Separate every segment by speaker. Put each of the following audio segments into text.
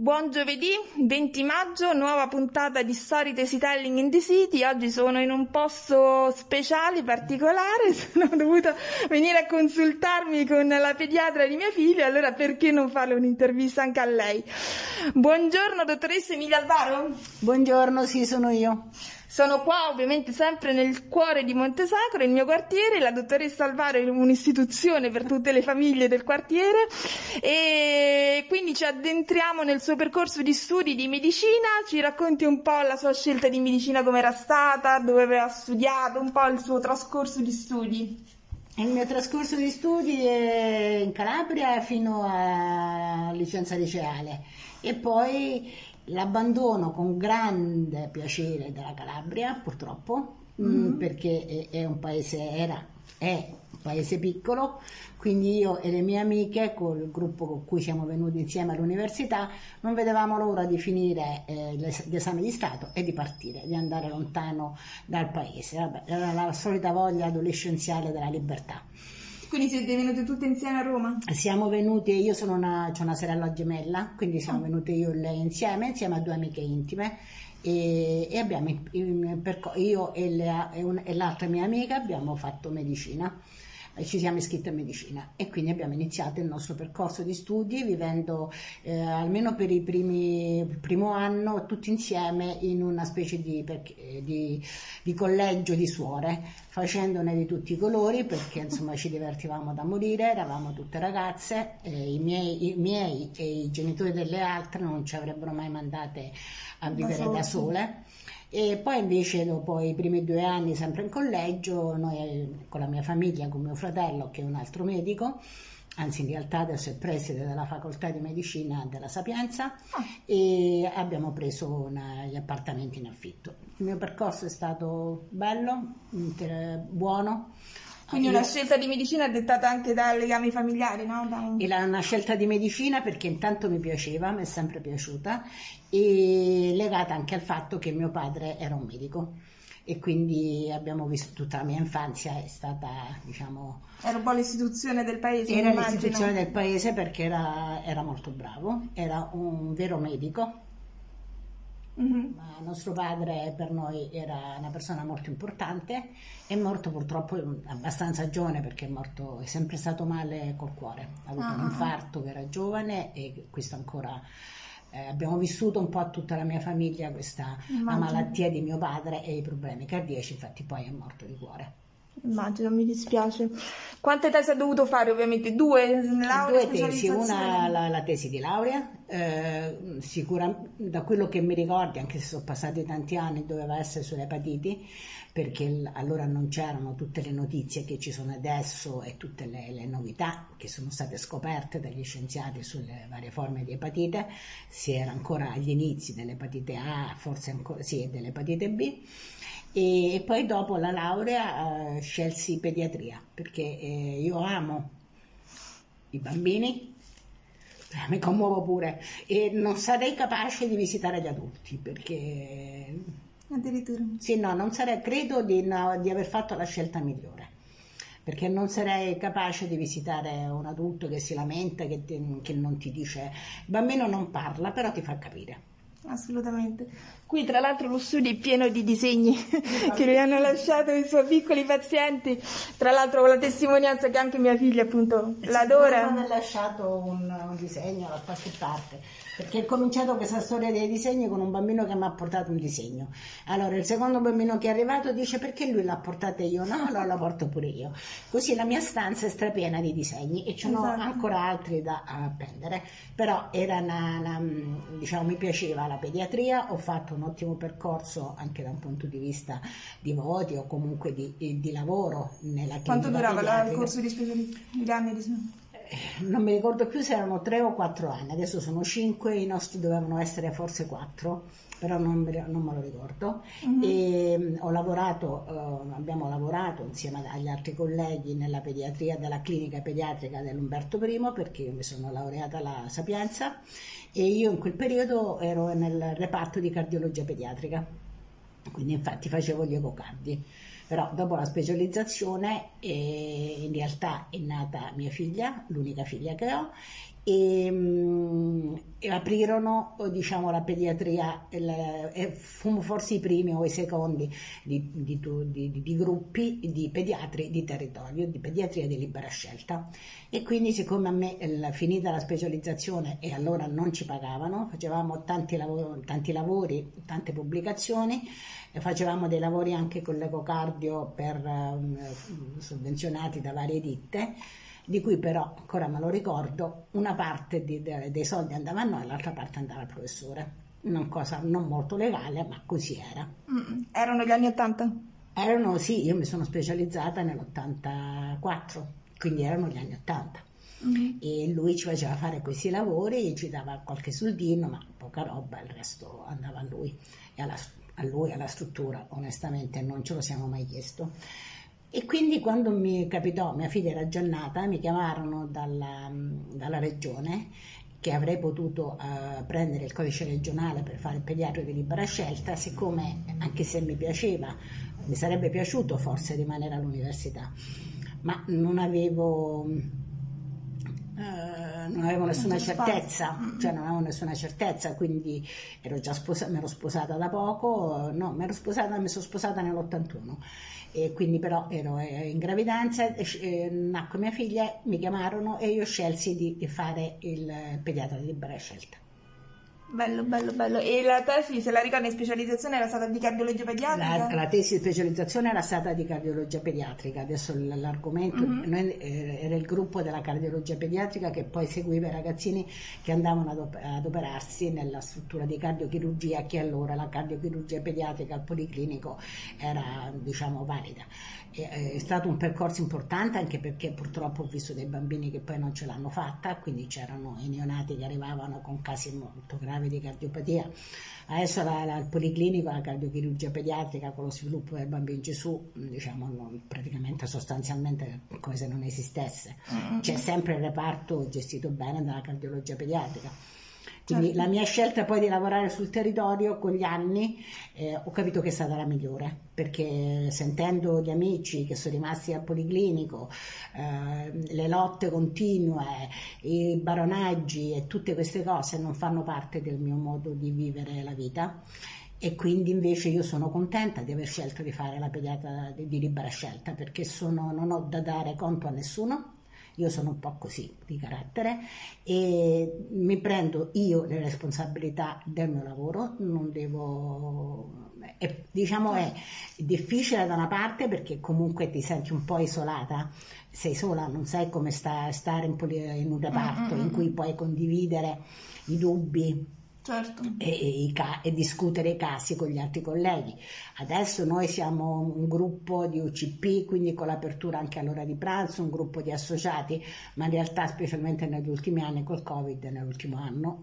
Speaker 1: Buon giovedì 20 maggio, nuova puntata di Story Tesitelling in the City. Oggi sono in un posto speciale, particolare, sono dovuta venire a consultarmi con la pediatra di mia figlia, allora perché non fare un'intervista anche a lei? Buongiorno dottoressa Emilia Alvaro.
Speaker 2: Buongiorno, sì, sono io.
Speaker 1: Sono qua ovviamente sempre nel cuore di Montesacro, il mio quartiere, la dottoressa Alvaro è un'istituzione per tutte le famiglie del quartiere e quindi ci addentriamo nel suo percorso di studi di medicina, ci racconti un po' la sua scelta di medicina come era stata, dove aveva studiato, un po' il suo trascorso di studi.
Speaker 2: Il mio trascorso di studi è in Calabria fino a licenza liceale e poi L'abbandono con grande piacere della Calabria, purtroppo, mm-hmm. perché è, è, un paese, era, è un paese piccolo, quindi io e le mie amiche, col gruppo con cui siamo venuti insieme all'università, non vedevamo l'ora di finire eh, gli esami di Stato e di partire, di andare lontano dal paese. Vabbè, era la solita voglia adolescenziale della libertà.
Speaker 1: Quindi siete venute tutte insieme a Roma?
Speaker 2: Siamo venute, io sono una, una sorella gemella, quindi siamo oh. venute io e lei insieme, insieme a due amiche intime. E, e abbiamo, io e, le, e l'altra mia amica abbiamo fatto medicina ci siamo iscritti a medicina. E quindi abbiamo iniziato il nostro percorso di studi vivendo eh, almeno per il primo anno tutti insieme in una specie di, di, di, collegio di suore facendone di tutti i colori perché insomma ci divertivamo da morire, eravamo tutte ragazze, eh, i, miei, i, miei, e i genitori delle altre non ci avrebbero mai mandate a vivere da, da sole e poi invece dopo i primi due anni sempre in collegio, noi con la mia famiglia, con mio fratello che è un altro medico, anzi in realtà adesso è preside della facoltà di medicina della Sapienza ah. e abbiamo preso una, gli appartamenti in affitto. Il mio percorso è stato bello, buono,
Speaker 1: quindi una scelta di medicina dettata anche dai legami familiari, no? Da
Speaker 2: un... una scelta di medicina perché intanto mi piaceva, mi è sempre piaciuta e legata anche al fatto che mio padre era un medico e quindi abbiamo visto tutta la mia infanzia è stata diciamo
Speaker 1: era un po' l'istituzione del paese
Speaker 2: era l'istituzione del paese perché era, era molto bravo era un vero medico Mm-hmm. Ma nostro padre per noi era una persona molto importante, è morto purtroppo abbastanza giovane perché è morto, è sempre stato male col cuore, ha avuto ah. un infarto che era giovane e questo ancora eh, abbiamo vissuto un po' tutta la mia famiglia questa malattia di mio padre e i problemi cardiaci, infatti poi è morto di cuore.
Speaker 1: Immagino, mi dispiace. Quante tesi ha dovuto fare ovviamente? Due?
Speaker 2: Laurea, Due tesi, una la, la, tesi di laurea, eh, sicura, da quello che mi ricordi, anche se sono passati tanti anni, doveva essere sulle epatiti, perché allora non c'erano tutte le notizie che ci sono adesso e tutte le, le novità che sono state scoperte dagli scienziati sulle varie forme di epatite, si era ancora agli inizi dell'epatite A, forse ancora sì, dell'epatite B e poi dopo la laurea eh, scelsi pediatria perché eh, io amo i bambini eh, mi commuovo pure e non sarei capace di visitare gli adulti perché
Speaker 1: addirittura
Speaker 2: sì no non sarei credo di, no, di aver fatto la scelta migliore perché non sarei capace di visitare un adulto che si lamenta, che, che non ti dice, il bambino non parla, però ti fa capire.
Speaker 1: Assolutamente. Qui tra l'altro lo studio è pieno di disegni che mi hanno lasciato i suoi piccoli pazienti, tra l'altro con la testimonianza che anche mia figlia appunto l'adora.
Speaker 2: Mi ha lasciato un, un disegno da qualche parte perché ho cominciato questa storia dei disegni con un bambino che mi ha portato un disegno. Allora il secondo bambino che è arrivato dice perché lui l'ha portata io? No, allora la porto pure io. Così la mia stanza è strapiena di disegni e ce n'ho esatto. ancora altri da appendere, però era una, una, diciamo, mi piaceva la pediatria, ho fatto un ottimo percorso anche da un punto di vista di voti o comunque di, di lavoro nella clinica
Speaker 1: Quanto durava il corso di specialità?
Speaker 2: Non mi ricordo più se erano tre o quattro anni, adesso sono cinque, i nostri dovevano essere forse quattro, però non, non me lo ricordo. Mm-hmm. E, um, ho lavorato, uh, abbiamo lavorato insieme agli altri colleghi nella pediatria della clinica pediatrica dell'Umberto I perché io mi sono laureata alla Sapienza e io in quel periodo ero nel reparto di cardiologia pediatrica, quindi infatti facevo gli ecocardi però dopo la specializzazione eh, in realtà è nata mia figlia, l'unica figlia che ho, e, mh, aprirono diciamo, la pediatria e fummo forse i primi o i secondi di, di, di, di, gruppi di pediatri di territorio, di pediatria di libera scelta. E quindi siccome a me finita la specializzazione e allora non ci pagavano, facevamo tanti lavori, tanti lavori tante pubblicazioni, facevamo dei lavori anche con l'ecocardio per, um, sovvenzionati da varie ditte di cui però, ancora me lo ricordo, una parte di, de, dei soldi andava a noi e l'altra parte andava al professore. Non cosa non molto legale, ma così era.
Speaker 1: Mm, erano gli anni 80?
Speaker 2: Erano, sì, io mi sono specializzata nell'84, quindi erano gli anni 80. Mm-hmm. E lui ci faceva fare questi lavori, ci dava qualche soldino, ma poca roba, il resto andava a lui e alla, a lui, alla struttura, onestamente non ce lo siamo mai chiesto. E quindi quando mi capitò, mia figlia era già nata, mi chiamarono dalla, dalla regione che avrei potuto uh, prendere il codice regionale per fare il pediatro di libera scelta, siccome anche se mi piaceva, mi sarebbe piaciuto forse rimanere all'università, ma non avevo, uh, non avevo nessuna certezza, cioè non avevo nessuna certezza, quindi ero già sposata, mi ero sposata da poco, no, mi ero sposata, mi sono sposata nell'81 e quindi però ero eh, in gravidanza, eh, nacque mia figlia, mi chiamarono e io scelsi di fare il pediatra di libera scelta.
Speaker 1: Bello, bello, bello. E la tesi, se la ricordi, in specializzazione era stata di cardiologia pediatrica?
Speaker 2: La, la, tesi di specializzazione era stata di cardiologia pediatrica, adesso l'argomento mm-hmm. noi, eh, era il gruppo della cardiologia pediatrica che poi seguiva i ragazzini che andavano ad, ad, operarsi nella struttura di cardiochirurgia che allora la cardiochirurgia pediatrica al policlinico era diciamo valida. È stato un percorso importante anche perché purtroppo ho visto dei bambini che poi non ce l'hanno fatta, quindi c'erano i neonati che arrivavano con casi molto gravi di cardiopatia. Adesso la, la, il policlinico, la cardiochirurgia pediatrica con lo sviluppo del bambino Gesù, diciamo non, praticamente sostanzialmente come se non esistesse. C'è sempre il reparto gestito bene dalla cardiologia pediatrica quindi certo. la mia scelta poi di lavorare sul territorio con gli anni eh, ho capito che è stata la migliore, perché sentendo gli amici che sono rimasti al policlinico, eh, le lotte continue, i baronaggi e tutte queste cose non fanno parte del mio modo di vivere la vita e quindi invece io sono contenta di aver scelto di fare la pediatra di, libera scelta perché sono, non ho da dare conto a nessuno io sono un po' così di carattere e mi prendo io le responsabilità del mio lavoro, non devo... È, diciamo è difficile da una parte perché comunque ti senti un po' isolata, sei sola, non sai come sta, stare in, in un reparto mm-hmm. in cui puoi condividere i dubbi
Speaker 1: certo.
Speaker 2: e, e, discutere i casi con gli altri colleghi. Adesso noi siamo un gruppo di UCP, quindi con l'apertura anche all'ora di pranzo, un gruppo di associati, ma in realtà specialmente negli ultimi anni col Covid, nell'ultimo anno,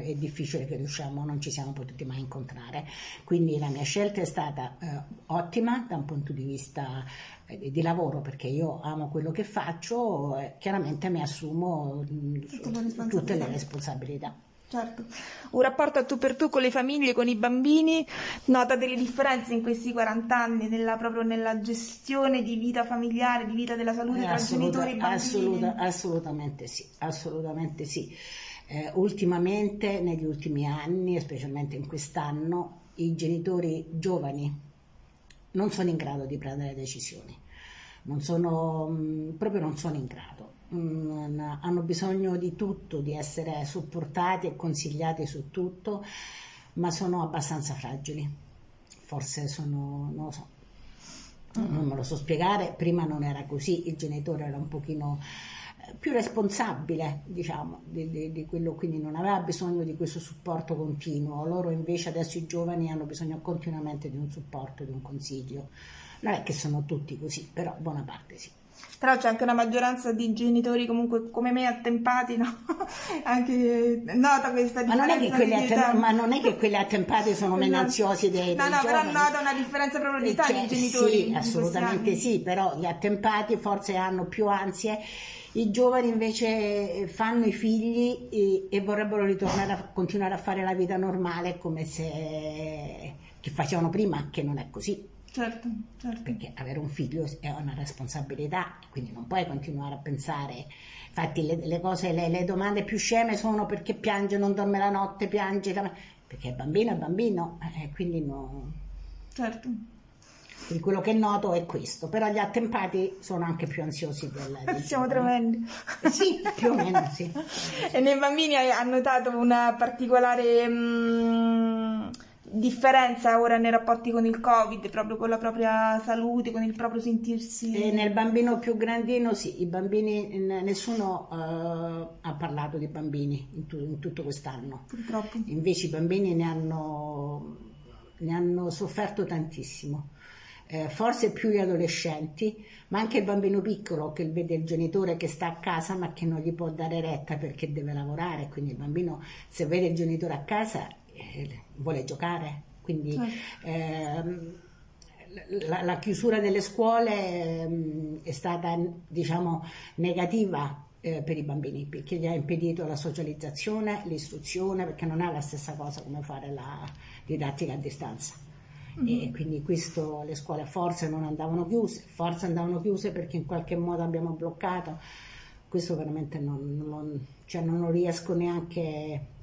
Speaker 2: è difficile che riusciamo, non ci siamo potuti mai incontrare. Quindi la mia scelta è stata eh, ottima da un punto di vista eh, di lavoro perché io amo quello che faccio, eh, chiaramente mi assumo tutte, tutte le responsabilità.
Speaker 1: Certo. Un rapporto a tu per tu con le famiglie, con i bambini, nota delle differenze in questi 40 anni nella, proprio nella gestione di vita familiare, di vita della salute tra assoluta, genitori e bambini?
Speaker 2: Assoluta, assolutamente sì, assolutamente sì. Eh, ultimamente, negli ultimi anni, specialmente in quest'anno, i genitori giovani non sono in grado di prendere decisioni, non sono, mm, proprio non sono in grado Mm, hanno bisogno di tutto, di essere supportati e consigliati su tutto, ma sono abbastanza fragili. Forse sono, non lo so, non me lo so spiegare, prima non era così, il genitore era un pochino eh, più responsabile, diciamo, di, di, di, quello, quindi non aveva bisogno di questo supporto continuo. Loro invece adesso i giovani hanno bisogno continuamente di un supporto, di un consiglio. Non è che sono tutti così, però buona parte sì.
Speaker 1: Però c'è anche una maggioranza di genitori comunque come me attempati, no? anche nota questa
Speaker 2: ma non, attem- ma non è che quelli attempati sono meno ansiosi dei,
Speaker 1: No, no,
Speaker 2: giovani.
Speaker 1: però nota una differenza proprio di età cioè, di genitori.
Speaker 2: Sì, assolutamente sì, però gli attempati forse hanno più ansie. I giovani invece fanno i figli e, e vorrebbero ritornare a continuare a fare la vita normale come se che facevano prima, che non è così.
Speaker 1: Certo, certo.
Speaker 2: Perché avere un figlio è una responsabilità, quindi non puoi continuare a pensare. Infatti le, le cose, le, le, domande più sceme sono perché piange, non dorme la notte, piange, perché è bambino è bambino, eh, quindi no.
Speaker 1: Certo.
Speaker 2: Quindi quello che noto è questo, però gli attempati sono anche più ansiosi del, del
Speaker 1: Siamo tremendi.
Speaker 2: Eh, sì, più o meno sì.
Speaker 1: E nei bambini hai notato una particolare mh, mm, differenza ora nei rapporti con il Covid, proprio con la propria salute, con il proprio sentirsi...
Speaker 2: E nel bambino più grandino sì, i bambini, nessuno uh, ha parlato di bambini in, tu, in tutto quest'anno.
Speaker 1: Purtroppo.
Speaker 2: Invece i bambini ne hanno, ne hanno sofferto tantissimo eh, forse più gli adolescenti, ma anche il bambino piccolo che vede il genitore che sta a casa ma che non gli può dare retta perché deve lavorare, quindi il bambino se vede il genitore a casa eh, vuole giocare, quindi certo. ehm, la, la, chiusura delle scuole ehm, è stata diciamo negativa eh, per i bambini perché gli ha impedito la socializzazione, l'istruzione perché non è la stessa cosa come fare la didattica a distanza mm-hmm. e quindi questo le scuole forse non andavano chiuse, forse andavano chiuse perché in qualche modo abbiamo bloccato, questo veramente non, non, cioè non lo riesco neanche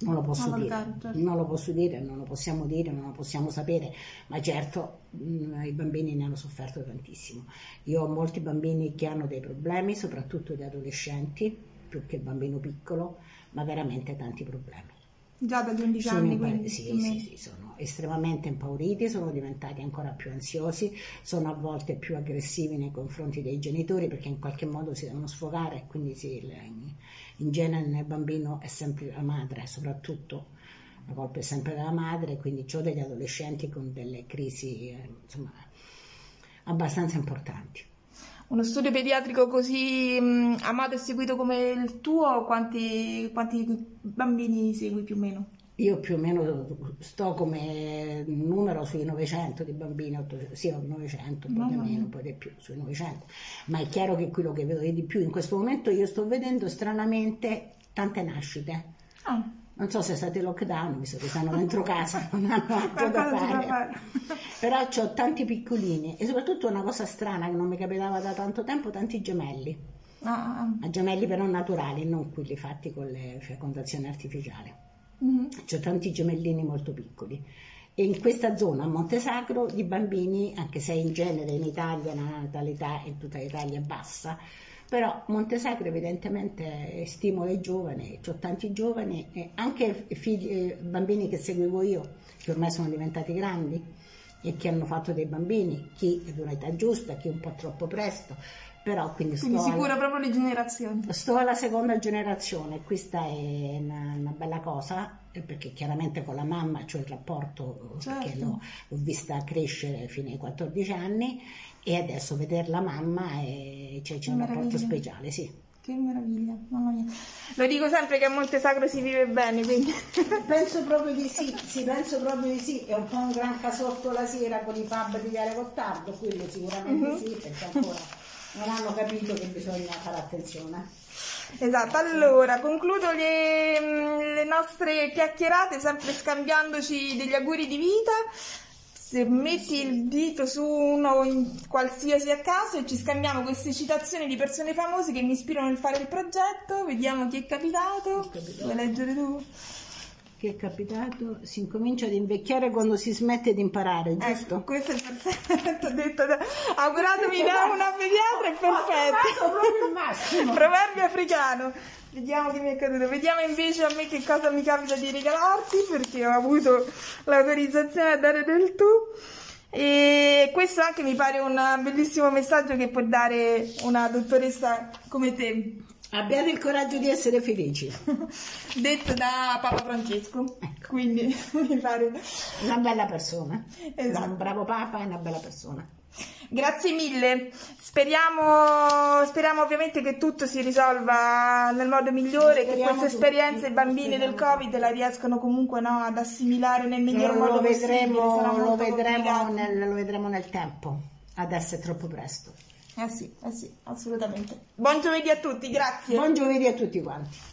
Speaker 2: non lo posso dire, certo. non lo posso dire, non lo possiamo dire, non lo possiamo sapere, ma certo mh, mm, i bambini ne hanno sofferto tantissimo. Io ho molti bambini che hanno dei problemi, soprattutto gli adolescenti, più che il bambino piccolo, ma veramente tanti problemi.
Speaker 1: Già da 11 sono anni, quindi.
Speaker 2: Sì, sì, sì, sono estremamente impauriti, sono diventati ancora più ansiosi, sono a volte più aggressivi nei confronti dei genitori perché in qualche modo si devono sfogare, quindi sì, in genere nel bambino è sempre la madre, soprattutto la colpa è sempre della madre, quindi ho degli adolescenti con delle crisi eh, insomma, abbastanza importanti.
Speaker 1: Uno studio pediatrico così mh, amato e seguito come il tuo, quanti, quanti bambini segui più o meno?
Speaker 2: Io più o meno sto come numero sui 900 di bambini, sì, 900, poi di meno, poi di più, sui 900. Ma è chiaro che quello che vedo di più in questo momento io sto vedendo stranamente tante nascite. Ah non so se è stato il lockdown, visto che stanno dentro casa, non hanno altro da fare. fare. Però ho tanti piccolini e soprattutto una cosa strana che non mi capitava da tanto tempo, tanti gemelli. Ah. ah, ah. Gemelli però naturali, non quelli fatti con le fecondazioni artificiali. Mm-hmm. C'ho tanti gemellini molto piccoli. E in questa zona, a Montesacro, di bambini, anche se in genere in Italia la natalità in tutta l'Italia è bassa, però Montesacro evidentemente stimola i giovani, ho tanti giovani, e anche figli, eh, bambini che seguivo io, che ormai sono diventati grandi e che hanno fatto dei bambini, chi ad un'età giusta, chi un po' troppo presto, però quindi,
Speaker 1: quindi sicura alla, proprio le generazioni.
Speaker 2: Sto alla seconda generazione, questa è una, una bella cosa, eh, perché chiaramente con la mamma c'ho il rapporto, certo. perché l'ho, l'ho vista crescere fino ai 14 anni e adesso vedere la mamma e cioè, c'è un rapporto speciale, sì.
Speaker 1: Che meraviglia, mamma mia. Lo dico sempre che a Monte Sacro si vive bene, quindi...
Speaker 2: penso proprio di sì, sì, penso proprio di sì. È un po' un gran casotto la sera con i pub di Viale Gottardo, quello sicuramente mm-hmm. sì, perché ancora non hanno capito che bisogna fare attenzione.
Speaker 1: Esatto, allora concludo le, le nostre chiacchierate sempre scambiandoci degli auguri di vita se metti il dito su uno in qualsiasi a caso e ci scambiamo queste citazioni di persone famose che mi ispirano nel fare il progetto, vediamo chi è capitato. Vuoi leggere tu?
Speaker 2: Che è capitato? Si incomincia ad invecchiare quando si smette di imparare, ecco, giusto?
Speaker 1: Ecco, questo è perfetto, detto da... auguratomi da una pediatra, è perfetto.
Speaker 2: proprio il massimo.
Speaker 1: Proverbio africano. Vediamo che mi è caduto. Vediamo invece a me che cosa mi capita di regalarti perché ho avuto l'autorizzazione a dare del tu. E questo anche mi pare un bellissimo messaggio che può dare una dottoressa come te.
Speaker 2: Abbiate il coraggio di essere felici.
Speaker 1: Detto da Papa Francesco. Ecco. Quindi mi pare
Speaker 2: una bella persona. Esatto. Un bravo Papa e una bella persona.
Speaker 1: Grazie mille, speriamo, speriamo, ovviamente che tutto si risolva nel modo migliore, speriamo che questa esperienza i bambini del Covid la riescano comunque no, ad assimilare nel miglior
Speaker 2: lo
Speaker 1: modo
Speaker 2: vedremo. Lo vedremo, nel, lo vedremo nel tempo, adesso è troppo presto.
Speaker 1: Eh sì, eh sì, assolutamente. Buon giovedì a tutti, grazie.
Speaker 2: Buon giovedì a tutti quanti.